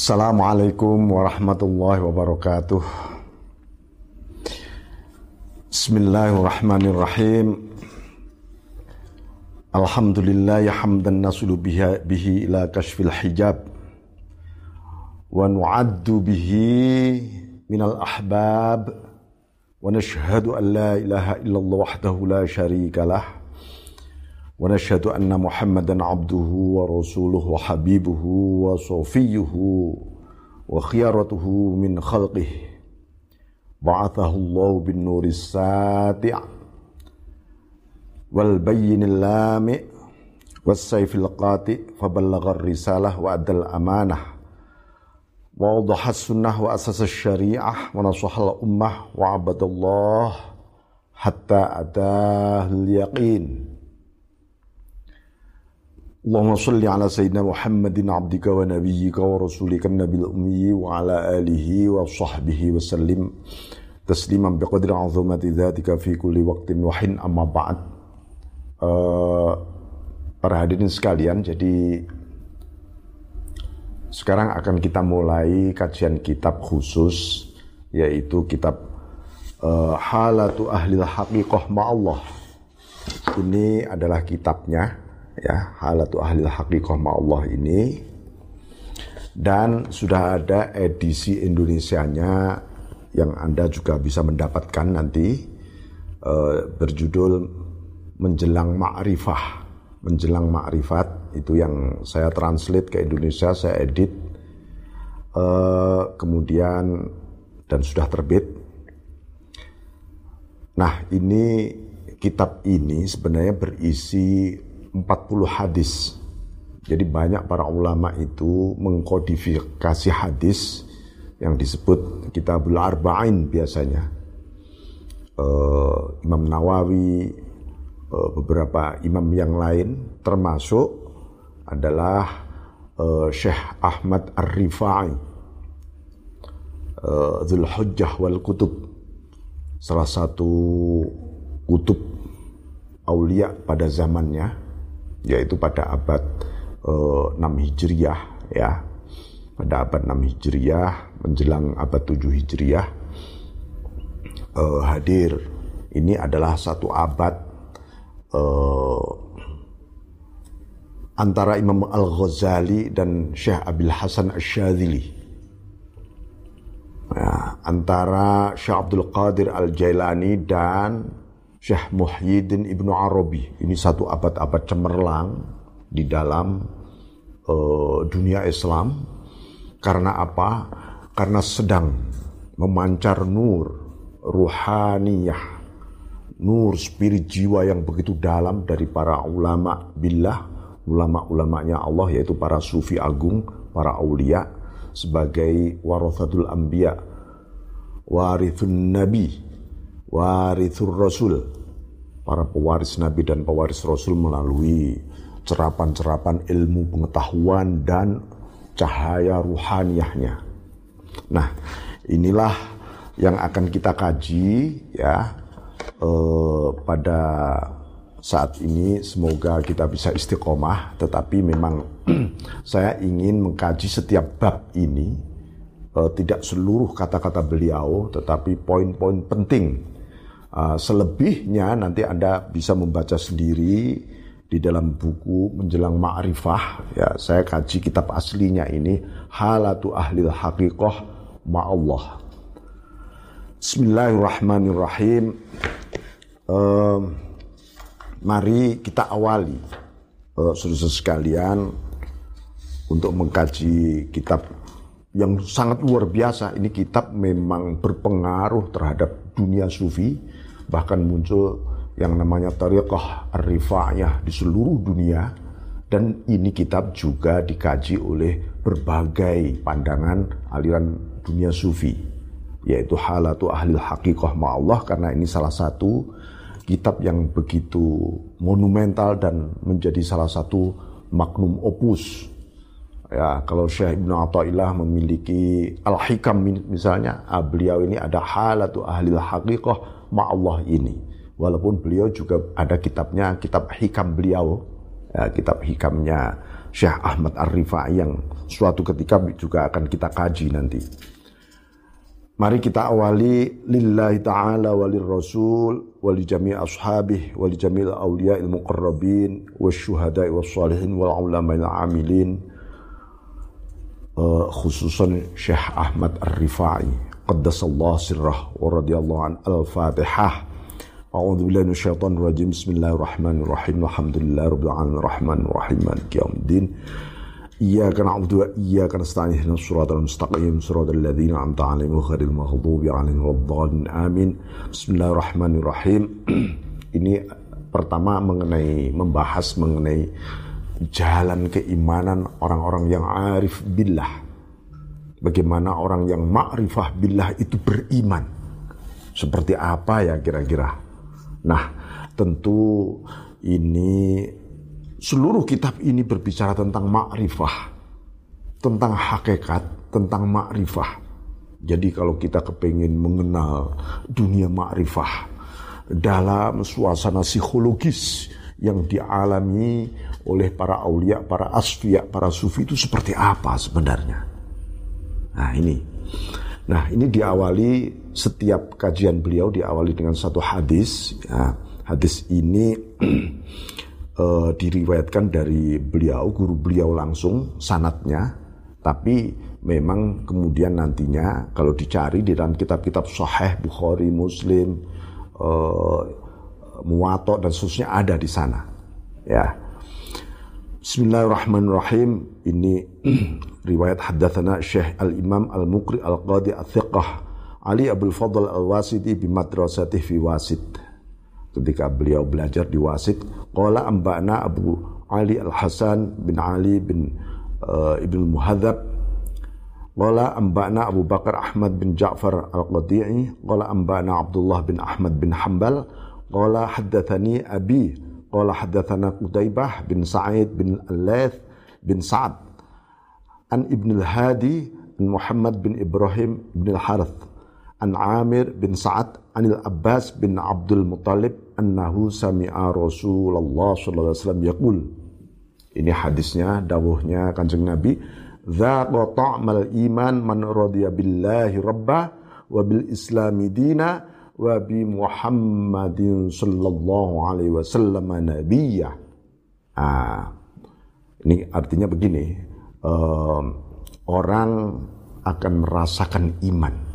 Assalamualaikum warahmatullahi wabarakatuh. Bismillahirrahmanirrahim. Alhamdulillah ya hamdan nasulu bihi, bihi ila kashfil hijab wa nu'addu bihi minal ahbab wa nashhadu an la ilaha illallah wahdahu la sharika lah ونشهد أن محمدا عبده ورسوله وحبيبه وصفيه وخيارته من خلقه. بعثه الله بالنور الساتع والبين اللامع والسيف القاطع فبلغ الرسالة وأدى الأمانة ووضح السنة وأسس الشريعة ونصح الأمة وعبد الله حتى أتاه اليقين. اللهم صل على سيدنا محمد عبدك ونبيك ورسولك النبي الأمي وعلى آله وصحبه وسلم تسليما بقدر عظمة ذاتك في كل وقت وحين أما بعد uh, para hadirin sekalian jadi sekarang akan kita mulai kajian kitab khusus yaitu kitab uh, Halatu Ahlil Haqiqah Ma'allah ini adalah kitabnya ya halatu ahli haqiqah Allah ini. Dan sudah ada edisi Indonesianya yang Anda juga bisa mendapatkan nanti uh, berjudul menjelang ma'rifah. Menjelang ma'rifat itu yang saya translate ke Indonesia saya edit uh, kemudian dan sudah terbit. Nah ini kitab ini sebenarnya berisi 40 hadis. Jadi banyak para ulama itu mengkodifikasi hadis yang disebut Kitabul Arba'in biasanya. Uh, Imam Nawawi, uh, beberapa imam yang lain termasuk adalah uh, Syekh Ahmad Ar-Rifai, uh, Hujjah wal Kutub, salah satu kutub aulia pada zamannya yaitu pada abad uh, eh, 6 Hijriah ya. Pada abad 6 Hijriah menjelang abad 7 Hijriah uh, hadir. Ini adalah satu abad uh, antara Imam Al-Ghazali dan Syekh Abil Hasan Ash-Shadhili. Ya, antara Syekh Abdul Qadir Al-Jailani dan Syekh Muhyiddin Ibnu Arabi. Ini satu abad-abad cemerlang di dalam uh, dunia Islam. Karena apa? Karena sedang memancar nur ruhaniyah, nur spirit jiwa yang begitu dalam dari para ulama billah, ulama-ulamanya Allah yaitu para sufi agung, para aulia sebagai warathatul anbiya, warithun nabi, warithur rasul. Para pewaris nabi dan pewaris rasul melalui cerapan-cerapan ilmu pengetahuan dan cahaya ruhaniyahnya. Nah, inilah yang akan kita kaji ya eh, pada saat ini. Semoga kita bisa istiqomah tetapi memang saya ingin mengkaji setiap bab ini. Eh, tidak seluruh kata-kata beliau tetapi poin-poin penting Uh, selebihnya nanti Anda bisa membaca sendiri di dalam buku menjelang ma'rifah. Ya saya kaji kitab aslinya ini halatu ahlil haqiqah ma'allah. Bismillahirrahmanirrahim. Uh, mari kita awali uh, saudara sekalian untuk mengkaji kitab yang sangat luar biasa. Ini kitab memang berpengaruh terhadap dunia sufi bahkan muncul yang namanya tariqah ar-rifa'iyah di seluruh dunia. Dan ini kitab juga dikaji oleh berbagai pandangan aliran dunia sufi yaitu halatu ahli haqiqah ma'allah karena ini salah satu kitab yang begitu monumental dan menjadi salah satu magnum opus. Ya kalau Syekh Ibnu Athaillah memiliki al-hikam misalnya ah, beliau ini ada halatu ahli haqiqah Allah ini. Walaupun beliau juga ada kitabnya, kitab hikam beliau, ya, kitab hikamnya Syekh Ahmad Ar-Rifai yang suatu ketika juga akan kita kaji nanti. Mari kita awali lillahi ta'ala walir rasul wali jami' ashabih wali jami' awliya il muqarrabin syuhada wa salihin wal ulama il amilin uh, khususan Syekh Ahmad Ar-Rifai qaddasallahu sirrah wa radhiyallahu an al-fatihah billahi rajim. Bismillahirrahmanirrahim. Alamin rahim. Wa mustaqim. Amin. Bismillahirrahmanirrahim. Ini pertama mengenai membahas mengenai jalan keimanan orang-orang yang arif billah bagaimana orang yang ma'rifah billah itu beriman seperti apa ya kira-kira nah tentu ini Seluruh kitab ini berbicara tentang makrifah, tentang hakikat, tentang makrifah. Jadi kalau kita kepingin mengenal dunia makrifah dalam suasana psikologis yang dialami oleh para aulia, para asfiya, para sufi itu seperti apa sebenarnya? Nah ini. Nah ini diawali setiap kajian beliau diawali dengan satu hadis. Ya, hadis ini uh, diriwayatkan dari beliau, guru beliau langsung sanatnya, tapi memang kemudian nantinya kalau dicari di dalam kitab-kitab Sahih Bukhari, Muslim, uh, Muwatta dan seterusnya ada di sana. Ya. Bismillahirrahmanirrahim. Ini riwayat haddatsana Syekh Al-Imam Al-Muqri Al-Qadi Al-Thiqah Ali Abdul Fadl Al-Wasiti bi madrasatih fi Wasit ketika beliau belajar di Wasit qala ambana Abu Ali Al-Hasan bin Ali bin uh, Ibn Muhadzab qala ambana Abu Bakar Ahmad bin Ja'far Al-Qadi'i qala ambana Abdullah bin Ahmad bin Hanbal qala haddathani abi qala haddathana Qutaibah bin Sa'id bin Al-Laith bin Sa'ad an Ibn Al-Hadi Muhammad bin Ibrahim bin Al-Harith an Amir bin Sa'ad anil Abbas bin Abdul Muttalib annahu sami'a Rasulullah sallallahu alaihi wasallam yaqul. Ini hadisnya dawuhnya Kanjeng Nabi, "Dzaqa ta'mal iman man radiya billahi rabba wa bil islami dina wa bi Muhammadin sallallahu alaihi wasallam nabiyya." Ah, ini artinya begini, um, orang akan merasakan iman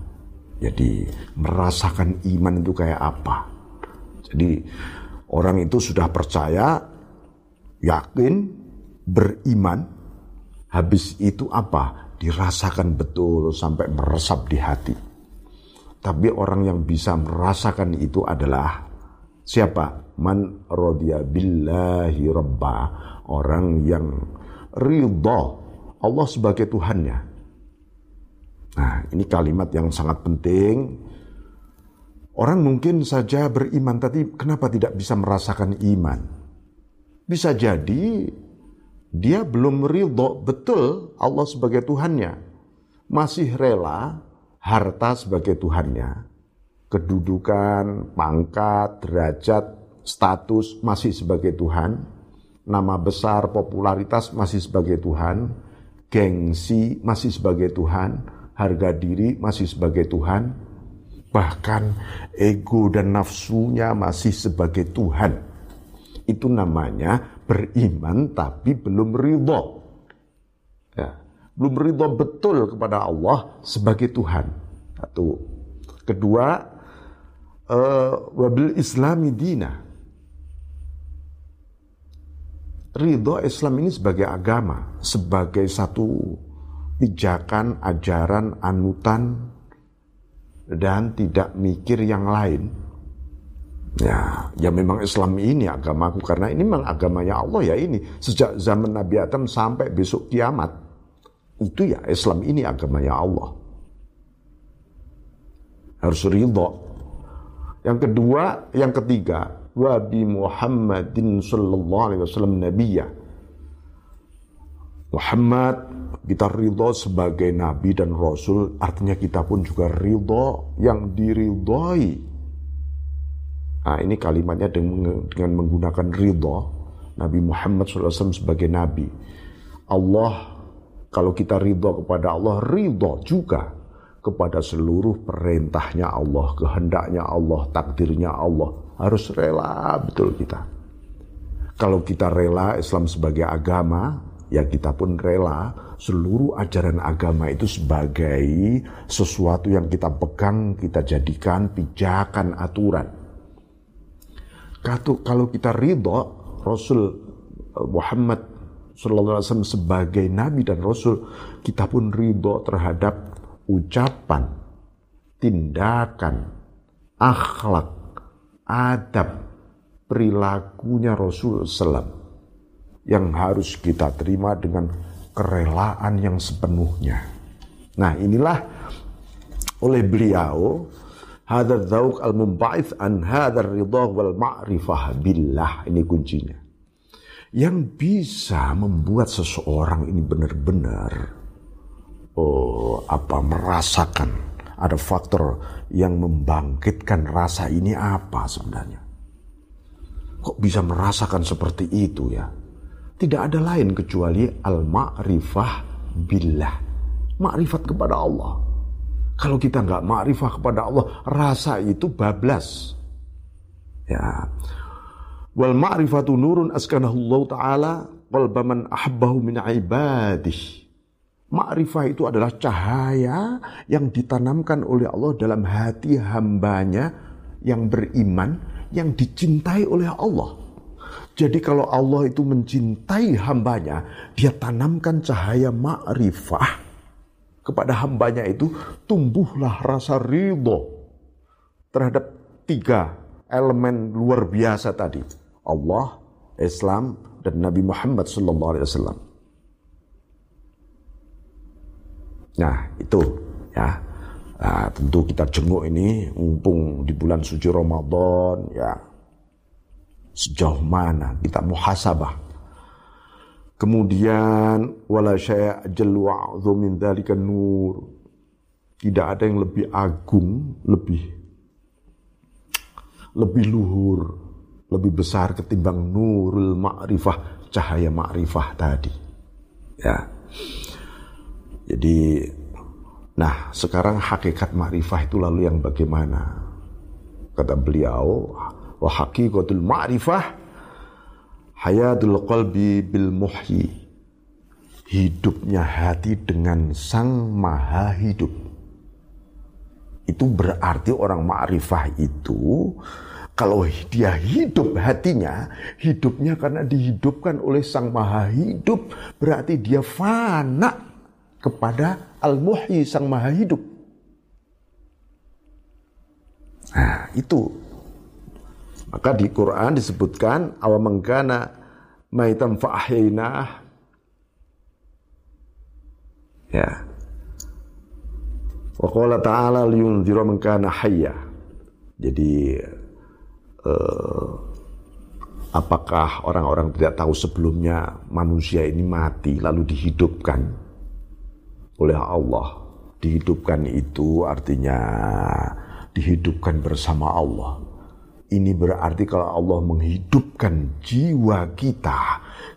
jadi merasakan iman itu kayak apa. Jadi orang itu sudah percaya, yakin, beriman. Habis itu apa? Dirasakan betul sampai meresap di hati. Tapi orang yang bisa merasakan itu adalah siapa? Man rodiya billahi rabba. Orang yang ridho Allah sebagai Tuhannya Nah, ini kalimat yang sangat penting. Orang mungkin saja beriman, tapi kenapa tidak bisa merasakan iman? Bisa jadi dia belum ridho betul Allah sebagai Tuhannya. Masih rela harta sebagai Tuhannya. Kedudukan, pangkat, derajat, status masih sebagai Tuhan. Nama besar, popularitas masih sebagai Tuhan. Gengsi masih sebagai Tuhan harga diri masih sebagai Tuhan, bahkan ego dan nafsunya masih sebagai Tuhan. Itu namanya beriman tapi belum ridho. Belum ridho betul kepada Allah sebagai Tuhan. Satu. Kedua, uh, wabil islami dina. Ridho Islam ini sebagai agama, sebagai satu pijakan, ajaran, anutan, dan tidak mikir yang lain. Ya, ya memang Islam ini agamaku karena ini memang agamanya Allah ya ini sejak zaman Nabi Adam sampai besok kiamat itu ya Islam ini agamanya Allah harus ridho. Yang kedua, yang ketiga, wa bi Muhammadin sallallahu alaihi wasallam nabiyya. Muhammad kita ridho sebagai nabi dan rasul, artinya kita pun juga ridho yang diridhoi. Nah ini kalimatnya dengan, menggunakan ridho, Nabi Muhammad SAW sebagai nabi. Allah kalau kita ridho kepada Allah, ridho juga kepada seluruh perintahnya Allah, kehendaknya Allah, takdirnya Allah. Harus rela betul kita. Kalau kita rela Islam sebagai agama, ya kita pun rela seluruh ajaran agama itu sebagai sesuatu yang kita pegang, kita jadikan pijakan aturan. Kalau kita ridho, Rasul Muhammad Sallallahu Alaihi Wasallam sebagai nabi dan rasul, kita pun ridho terhadap ucapan, tindakan, akhlak, adab, perilakunya Rasul Sallam yang harus kita terima dengan kerelaan yang sepenuhnya. Nah inilah oleh beliau hadar zauk al mumba'ith an hadar ridha wal ma'rifah billah ini kuncinya yang bisa membuat seseorang ini benar-benar oh, apa merasakan ada faktor yang membangkitkan rasa ini apa sebenarnya? Kok bisa merasakan seperti itu ya? Tidak ada lain kecuali al-ma'rifah billah. Makrifat kepada Allah. Kalau kita nggak makrifah kepada Allah, rasa itu bablas. Ya, Wal ma'rifatu nurun askanahullah ta'ala qalba man ahabbahu min ibadih. Ma'rifah itu adalah cahaya yang ditanamkan oleh Allah dalam hati hambanya yang beriman, yang dicintai oleh Allah. Jadi kalau Allah itu mencintai hambanya, dia tanamkan cahaya ma'rifah kepada hambanya itu, tumbuhlah rasa ridho terhadap tiga elemen luar biasa tadi Allah, Islam, dan Nabi Muhammad Sallallahu Alaihi Wasallam. Nah itu ya nah, tentu kita jenguk ini mumpung di bulan suci Ramadan ya sejauh mana kita muhasabah. Kemudian wala syai' jallu min dzalika nur. Tidak ada yang lebih agung, lebih lebih luhur lebih besar ketimbang nurul ma'rifah, cahaya ma'rifah tadi. Ya. Jadi nah, sekarang hakikat ma'rifah itu lalu yang bagaimana? Kata beliau, wa haqiqatul ma'rifah hayatul qalbi bil muhyi. Hidupnya hati dengan sang maha hidup. Itu berarti orang ma'rifah itu kalau dia hidup hatinya, hidupnya karena dihidupkan oleh Sang Maha Hidup, berarti dia fana kepada Al-Muhyi Sang Maha Hidup. Nah, itu. Maka di Quran disebutkan awam mengkana maitam fa'ahyinah. Ya. Wa qala ta'ala liyunzira man kana hayya. Jadi eh, apakah orang-orang tidak tahu sebelumnya manusia ini mati lalu dihidupkan oleh Allah. Dihidupkan itu artinya dihidupkan bersama Allah. Ini berarti kalau Allah menghidupkan jiwa kita,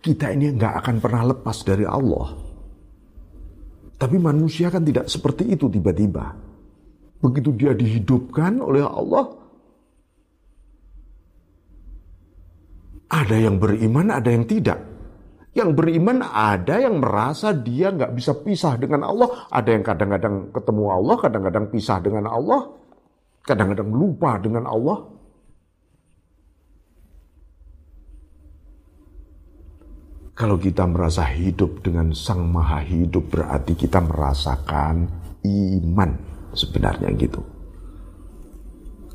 kita ini nggak akan pernah lepas dari Allah. Tapi manusia kan tidak seperti itu tiba-tiba. Begitu dia dihidupkan oleh Allah, Ada yang beriman, ada yang tidak. Yang beriman ada yang merasa dia nggak bisa pisah dengan Allah. Ada yang kadang-kadang ketemu Allah, kadang-kadang pisah dengan Allah. Kadang-kadang lupa dengan Allah. Kalau kita merasa hidup dengan Sang Maha Hidup berarti kita merasakan iman sebenarnya gitu.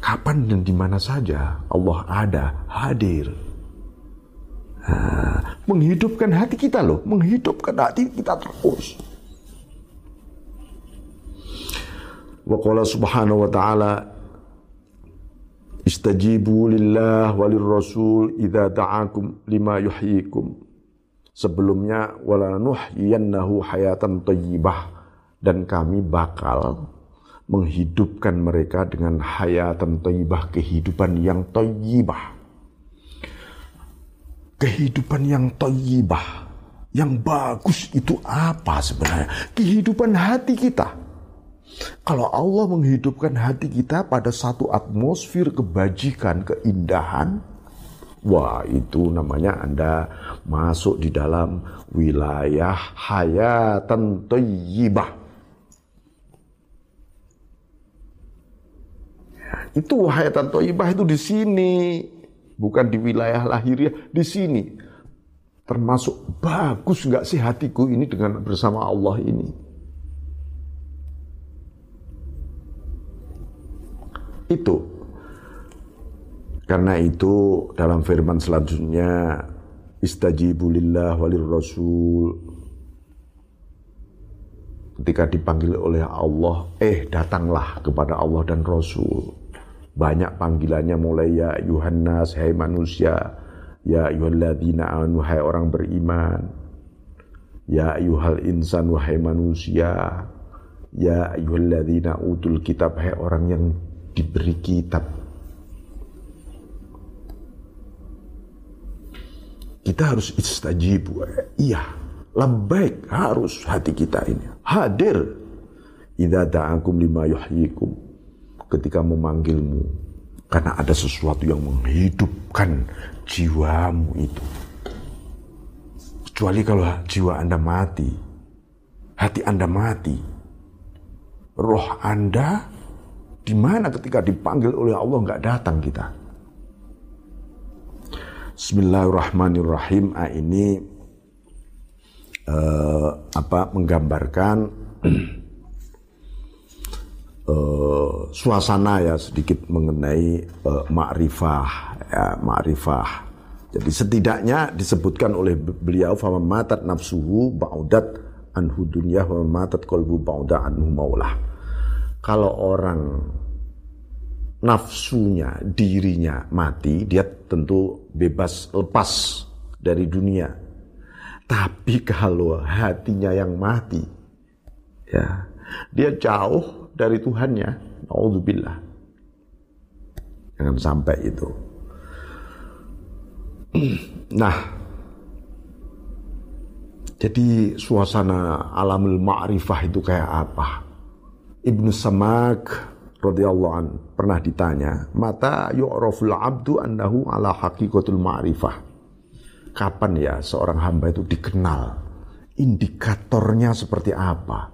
Kapan dan di mana saja Allah ada, hadir menghidupkan hati kita loh, menghidupkan hati kita terus. Wa qala subhanahu wa ta'ala Istajibu lillah walir rasul idza da'akum lima yuhyikum. Sebelumnya wala nuhyiyannahu hayatan thayyibah dan kami bakal menghidupkan mereka dengan hayatan thayyibah kehidupan yang thayyibah kehidupan yang toyibah, Yang bagus itu apa sebenarnya? Kehidupan hati kita. Kalau Allah menghidupkan hati kita pada satu atmosfer kebajikan, keindahan, wah itu namanya Anda masuk di dalam wilayah hayatan thayyibah. Itu hayatan thayyibah itu di sini, bukan di wilayah lahiriah, di sini termasuk bagus nggak sih hatiku ini dengan bersama Allah ini. Itu. Karena itu dalam firman selanjutnya istajibu lillah walir rasul ketika dipanggil oleh Allah eh datanglah kepada Allah dan Rasul banyak panggilannya mulai ya Yohanes hai manusia Ya ayyuhalladzina amanu hai orang beriman. Ya ayyuhal insan wahai manusia. Ya ayyuhalladzina utul kitab hai orang yang diberi kitab. Kita harus istajibu. Iya, lebih harus hati kita ini hadir. Idza da'akum lima yuhyikum. Ketika memanggilmu karena ada sesuatu yang menghidupkan jiwamu itu. Kecuali kalau jiwa Anda mati, hati Anda mati, roh Anda di mana ketika dipanggil oleh Allah nggak datang kita. Bismillahirrahmanirrahim. Ah, ini uh, apa menggambarkan uh, suasana ya sedikit mengenai uh, ma'rifah ya ma'rifah. Jadi setidaknya disebutkan oleh beliau fama matat nafsuhu ba'udat anhu dunya wa matat qalbu ba'uda anhu maulah. Kalau orang nafsunya, dirinya mati, dia tentu bebas lepas dari dunia. Tapi kalau hatinya yang mati, ya, dia jauh dari Tuhannya. Alhamdulillah. Jangan sampai itu. Nah, jadi suasana alamul ma'rifah itu kayak apa? Ibnu Samak radhiyallahu an pernah ditanya, "Mata yu'raful 'abdu annahu ala haqiqatul ma'rifah?" Kapan ya seorang hamba itu dikenal? Indikatornya seperti apa?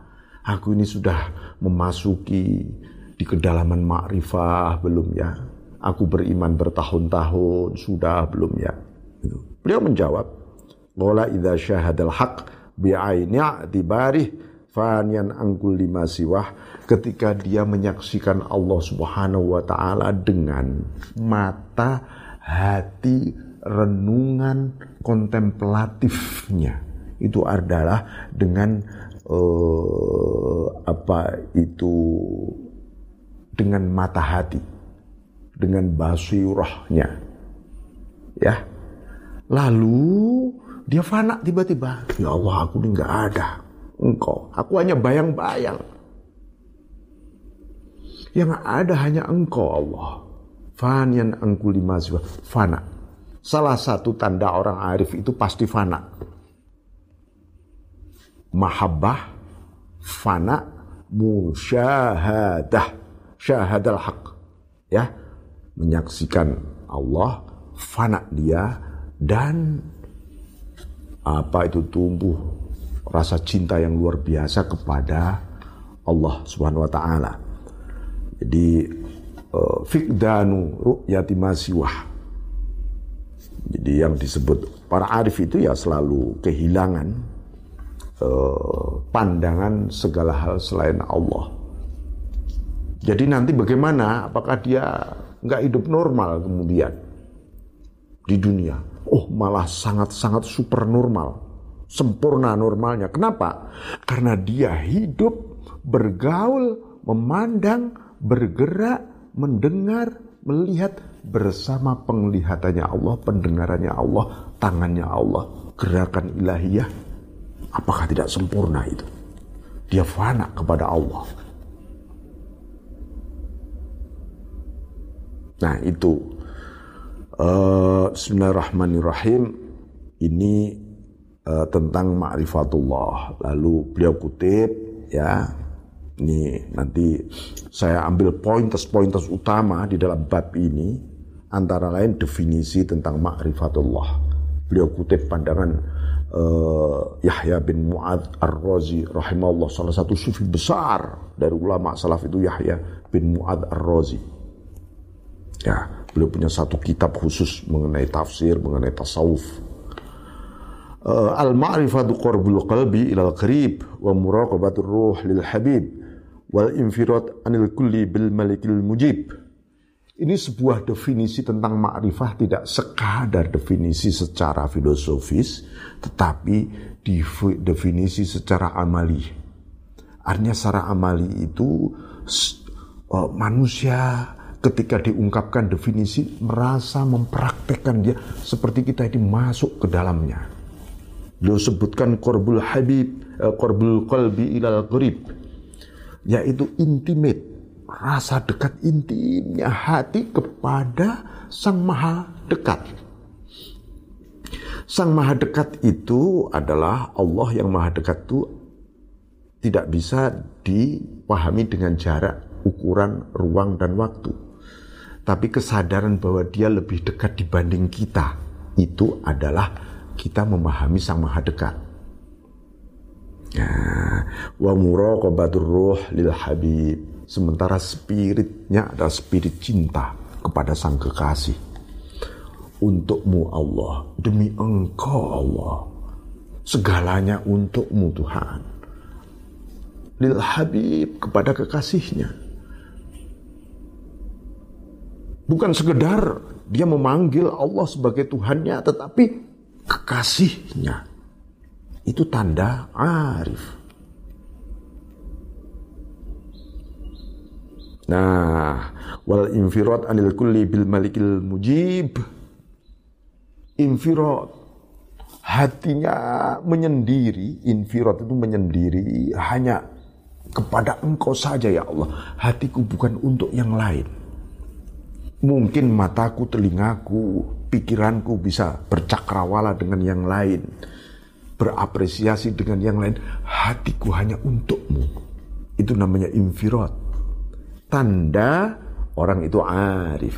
Aku ini sudah memasuki di kedalaman makrifah belum ya? Aku beriman bertahun-tahun sudah belum ya? Gitu. Beliau menjawab, "Wala idza syahadal haq bi'aini i'tibarih fanian angkul lima siwah." Ketika dia menyaksikan Allah Subhanahu wa taala dengan mata hati renungan kontemplatifnya itu adalah dengan uh, apa itu dengan mata hati, dengan basirahnya. Ya. Lalu dia fana tiba-tiba. Ya Allah, aku ini nggak ada. Engkau, aku hanya bayang-bayang. Yang ada hanya engkau Allah. Fanian angkuli mazwa. Fana. Salah satu tanda orang arif itu pasti fana mahabbah, fana, musyahadah, syahadal haq. Ya, menyaksikan Allah, fana dia dan apa itu tumbuh rasa cinta yang luar biasa kepada Allah Subhanahu wa taala. Jadi uh, fikdanu ru'yati masiwah. Jadi yang disebut para arif itu ya selalu kehilangan Eh, pandangan segala hal selain Allah. Jadi nanti bagaimana? Apakah dia nggak hidup normal kemudian di dunia? Oh malah sangat-sangat super normal, sempurna normalnya. Kenapa? Karena dia hidup, bergaul, memandang, bergerak, mendengar, melihat bersama penglihatannya Allah, pendengarannya Allah, tangannya Allah, gerakan ilahiyah Apakah tidak sempurna itu? Dia fana kepada Allah. Nah itu uh, Bismillahirrahmanirrahim ini uh, tentang ma'rifatullah. Lalu beliau kutip ya ini nanti saya ambil pointers-pointers utama di dalam bab ini antara lain definisi tentang ma'rifatullah. Beliau kutip pandangan uh, Yahya bin Mu'ad Ar-Razi rahimahullah salah satu sufi besar dari ulama salaf itu Yahya bin Mu'ad Ar-Razi. Ya, beliau punya satu kitab khusus mengenai tafsir, mengenai tasawuf. Uh, Al-ma'rifatu qurbul qalbi ilal qarib wa muraqabatur ruh lil habib wal infirat anil kulli bil malikil mujib. Ini sebuah definisi tentang makrifah tidak sekadar definisi secara filosofis, tetapi definisi secara amali. Artinya secara amali itu uh, manusia ketika diungkapkan definisi merasa mempraktekkan dia seperti kita ini masuk ke dalamnya. Beliau sebutkan korbul habib, korbul qalbi ilal qurib, yaitu intimate rasa dekat intimnya hati kepada Sang Maha Dekat. Sang Maha Dekat itu adalah Allah yang Maha Dekat itu tidak bisa dipahami dengan jarak, ukuran, ruang, dan waktu. Tapi kesadaran bahwa dia lebih dekat dibanding kita itu adalah kita memahami Sang Maha Dekat. Ya, wa muraqabatur ruh lil habib Sementara spiritnya adalah spirit cinta kepada sang kekasih. Untukmu Allah, demi engkau Allah. Segalanya untukmu Tuhan. Lil Habib kepada kekasihnya. Bukan sekedar dia memanggil Allah sebagai Tuhannya, tetapi kekasihnya. Itu tanda arif. Nah, wal infirat anil kulli bil malikil mujib. Infirat hatinya menyendiri, infirat itu menyendiri hanya kepada engkau saja ya Allah. Hatiku bukan untuk yang lain. Mungkin mataku, telingaku, pikiranku bisa bercakrawala dengan yang lain. Berapresiasi dengan yang lain. Hatiku hanya untukmu. Itu namanya infirat tanda orang itu arif.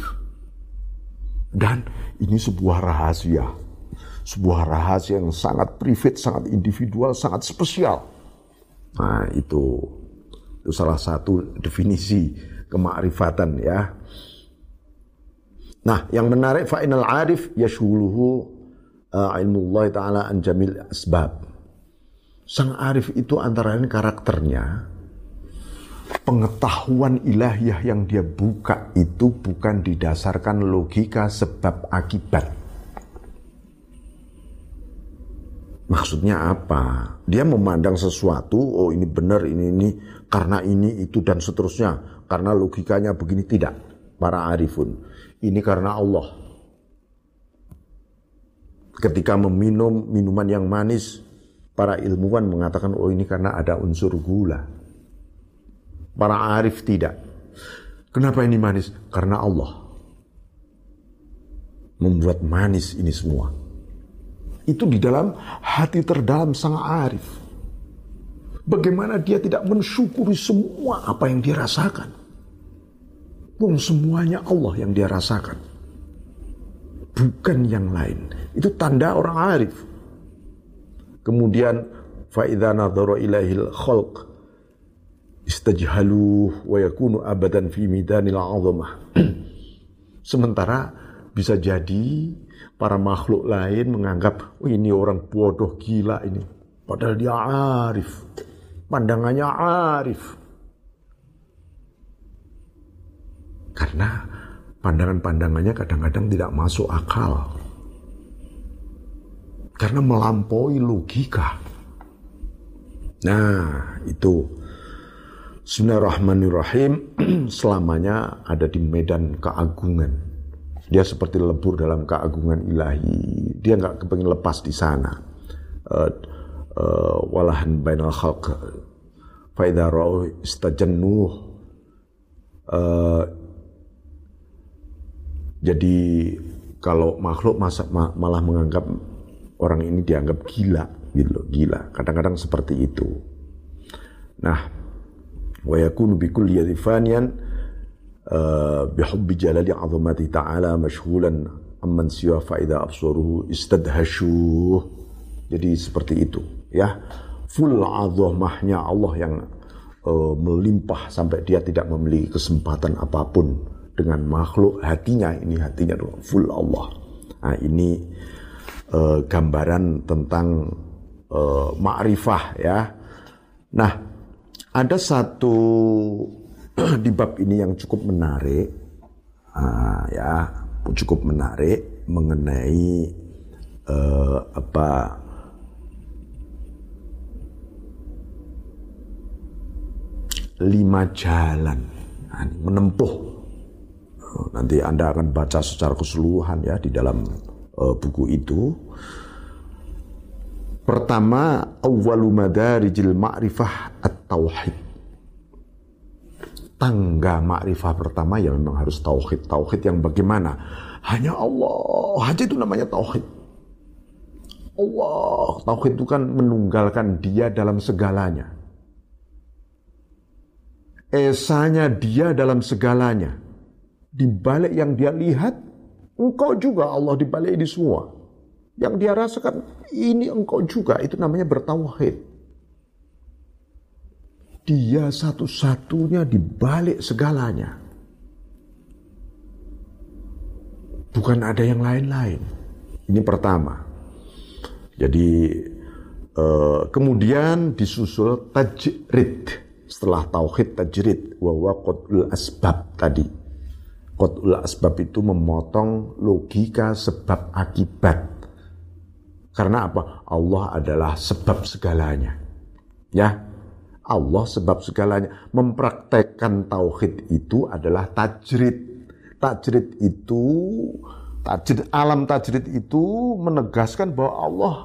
Dan ini sebuah rahasia. Sebuah rahasia yang sangat privat, sangat individual, sangat spesial. Nah itu, itu salah satu definisi kemakrifatan ya. Nah yang menarik fa'inal arif yashuluhu uh, ilmullah ta'ala an asbab. Sang arif itu antara lain karakternya pengetahuan ilahiyah yang dia buka itu bukan didasarkan logika sebab akibat. Maksudnya apa? Dia memandang sesuatu, oh ini benar, ini ini karena ini itu dan seterusnya. Karena logikanya begini tidak. Para arifun. Ini karena Allah. Ketika meminum minuman yang manis, para ilmuwan mengatakan oh ini karena ada unsur gula. Para arif tidak. Kenapa ini manis? Karena Allah membuat manis ini semua. Itu di dalam hati terdalam sang arif. Bagaimana dia tidak mensyukuri semua apa yang dia rasakan? Wong semuanya Allah yang dia rasakan. Bukan yang lain. Itu tanda orang arif. Kemudian faidana nadhara ilahil khalq istajhalu wa yakunu abadan fi midanil azamah. Sementara bisa jadi para makhluk lain menganggap oh ini orang bodoh gila ini. Padahal dia arif. Pandangannya arif. Karena pandangan-pandangannya kadang-kadang tidak masuk akal. Karena melampaui logika. Nah, itu Bismillahirrahmanirrahim selamanya ada di medan keagungan. Dia seperti lebur dalam keagungan ilahi. Dia nggak kepengen lepas di sana. Uh, uh, walahan bainal khalq faidha ra'u istajannuh uh, jadi kalau makhluk masa, malah menganggap orang ini dianggap gila gitu gila kadang-kadang seperti itu nah wa yakunu bi kulli faniyan uh, bihubbi jalali azamati ta'ala mashghulan amman siwa fa idza absaruhu istadhashu. Jadi seperti itu ya. Full azamahnya Allah yang uh, melimpah sampai dia tidak memiliki kesempatan apa pun dengan makhluk. Hatinya ini hatinya full Allah. Nah ini uh, gambaran tentang uh, ma'rifah ya. Nah ada satu di bab ini yang cukup menarik, uh, ya cukup menarik mengenai uh, apa lima jalan nah, menempuh. Nanti Anda akan baca secara keseluruhan ya di dalam uh, buku itu. Pertama, awwalu madarijil ma'rifah at-tauhid. Tangga ma'rifah pertama ya memang harus tauhid. Tauhid yang bagaimana? Hanya Allah. Hanya itu namanya tauhid. Allah. Tauhid itu kan menunggalkan dia dalam segalanya. Esanya dia dalam segalanya. Di balik yang dia lihat, engkau juga Allah di balik ini semua. Yang dia rasakan, ini engkau juga, itu namanya bertauhid. Dia satu-satunya di balik segalanya. Bukan ada yang lain-lain. Ini pertama. Jadi uh, kemudian disusul tajrid setelah tauhid tajrid wa qadul asbab tadi. Qadul asbab itu memotong logika sebab akibat karena apa? Allah adalah sebab segalanya. Ya, Allah sebab segalanya. Mempraktekkan tauhid itu adalah tajrid. Tajrid itu, tajrid, alam tajrid itu menegaskan bahwa Allah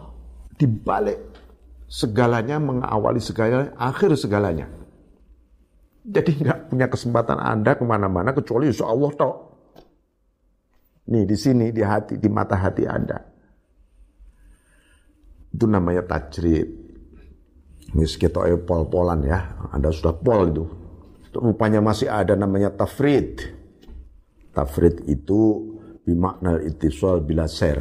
dibalik segalanya, mengawali segalanya, akhir segalanya. Jadi nggak punya kesempatan Anda ke mana-mana kecuali Allah toh. Nih di sini, di hati, di mata hati Anda. Itu namanya tajrid. Ini kita pol-polan ya. Anda sudah pol itu. Rupanya masih ada namanya tafrid. Tafrid itu bimakna itisal bila ser.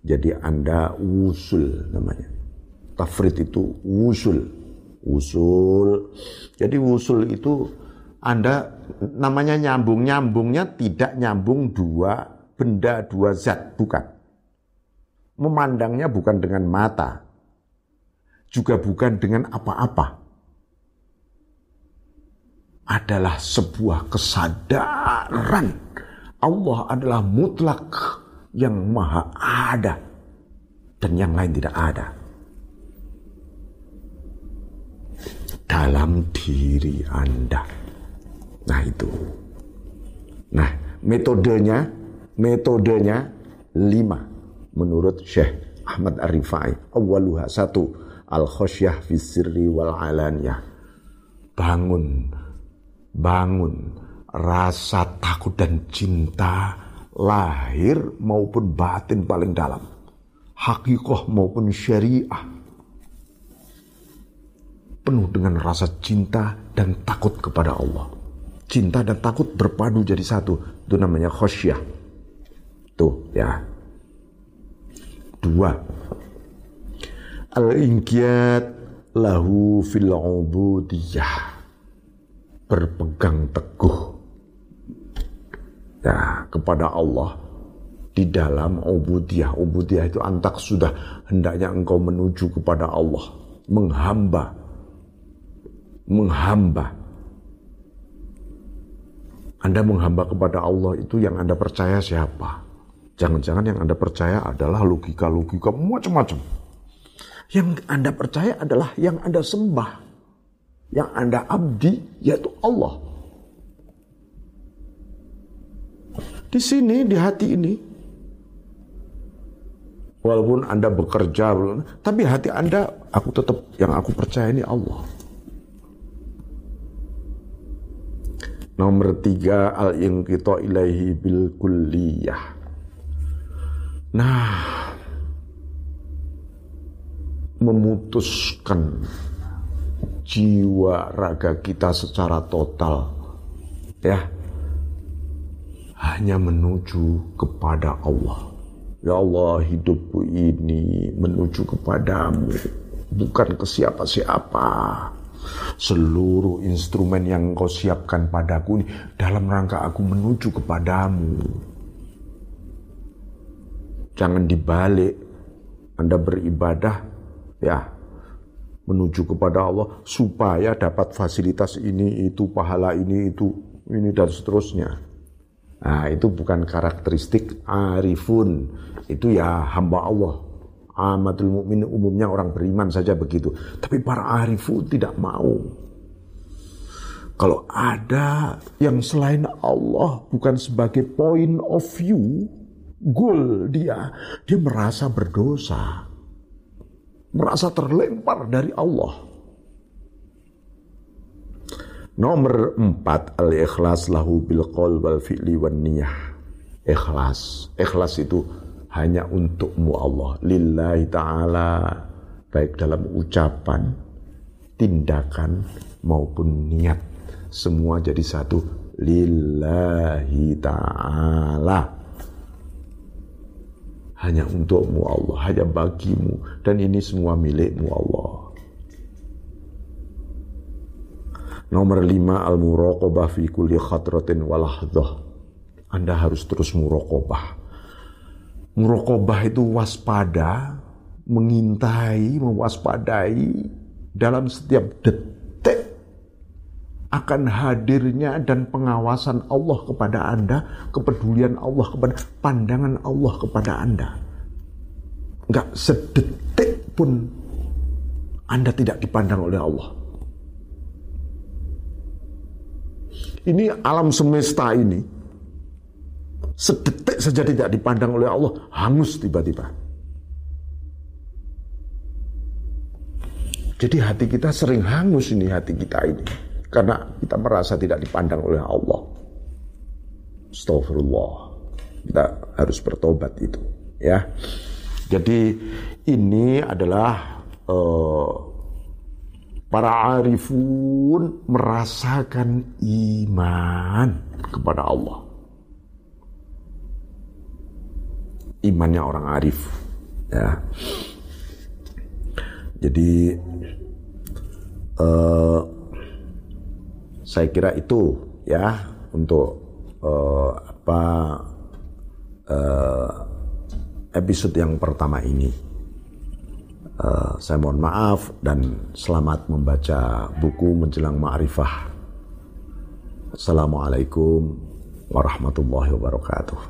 Jadi Anda wusul namanya. Tafrid itu wusul. Wusul. Jadi wusul itu Anda namanya nyambung. Nyambungnya tidak nyambung dua benda, dua zat. Bukan memandangnya bukan dengan mata, juga bukan dengan apa-apa. Adalah sebuah kesadaran Allah adalah mutlak yang maha ada dan yang lain tidak ada. Dalam diri Anda. Nah itu. Nah metodenya, metodenya lima menurut Syekh Ahmad Arifai awaluha satu al khosyah fi wal alaniyah. Bangun bangun rasa takut dan cinta lahir maupun batin paling dalam. Hakikoh maupun syariah. Penuh dengan rasa cinta dan takut kepada Allah. Cinta dan takut berpadu jadi satu. Itu namanya khosyah tuh ya Dua. Al-inqiyat lahu fil ubudiyah. Berpegang teguh ya, kepada Allah di dalam ubudiyah. Ubudiyah itu antak sudah hendaknya engkau menuju kepada Allah. Menghamba. Menghamba. Anda menghamba kepada Allah itu yang Anda percaya siapa? Jangan-jangan yang Anda percaya adalah logika-logika macam-macam. Yang Anda percaya adalah yang Anda sembah. Yang Anda abdi yaitu Allah. Di sini, di hati ini. Walaupun Anda bekerja, tapi hati Anda, aku tetap, yang aku percaya ini Allah. Nomor tiga, al-inqita ilaihi bil kulliyah Nah, memutuskan jiwa raga kita secara total ya hanya menuju kepada Allah. Ya Allah, hidupku ini menuju kepadamu, bukan ke siapa-siapa. Seluruh instrumen yang kau siapkan padaku ini dalam rangka aku menuju kepadamu. Jangan dibalik. Anda beribadah ya menuju kepada Allah supaya dapat fasilitas ini itu pahala ini itu ini dan seterusnya. Nah, itu bukan karakteristik arifun. Itu ya hamba Allah. Amatul mukmin umumnya orang beriman saja begitu. Tapi para arifun tidak mau. Kalau ada yang selain Allah bukan sebagai point of view, goal dia, dia merasa berdosa. Merasa terlempar dari Allah. Nomor empat al-ikhlas lahu bil qaul wal fi'li wan niyah. Ikhlas. Ikhlas itu hanya untukmu Allah. Lillahi ta'ala. Baik dalam ucapan, tindakan maupun niat. Semua jadi satu. Lillahi ta'ala. Hanya untukmu Allah. Hanya bagimu. Dan ini semua milikmu Allah. Nomor lima al-muraqabah fi kulli khatratin walahdhah. Anda harus terus muraqabah. Muraqabah itu waspada, mengintai, mewaspadai dalam setiap detik akan hadirnya dan pengawasan Allah kepada Anda, kepedulian Allah kepada pandangan Allah kepada Anda. Enggak sedetik pun Anda tidak dipandang oleh Allah. Ini alam semesta ini sedetik saja tidak dipandang oleh Allah, hangus tiba-tiba. Jadi hati kita sering hangus ini hati kita ini karena kita merasa tidak dipandang oleh Allah. Astagfirullah. Kita harus bertobat itu, ya. Jadi ini adalah uh, Para arifun merasakan iman kepada Allah. Imannya orang arif. Ya. Jadi uh, saya kira itu ya untuk uh, apa uh, episode yang pertama ini. Uh, saya mohon maaf dan selamat membaca buku menjelang ma'rifah. Assalamualaikum warahmatullahi wabarakatuh.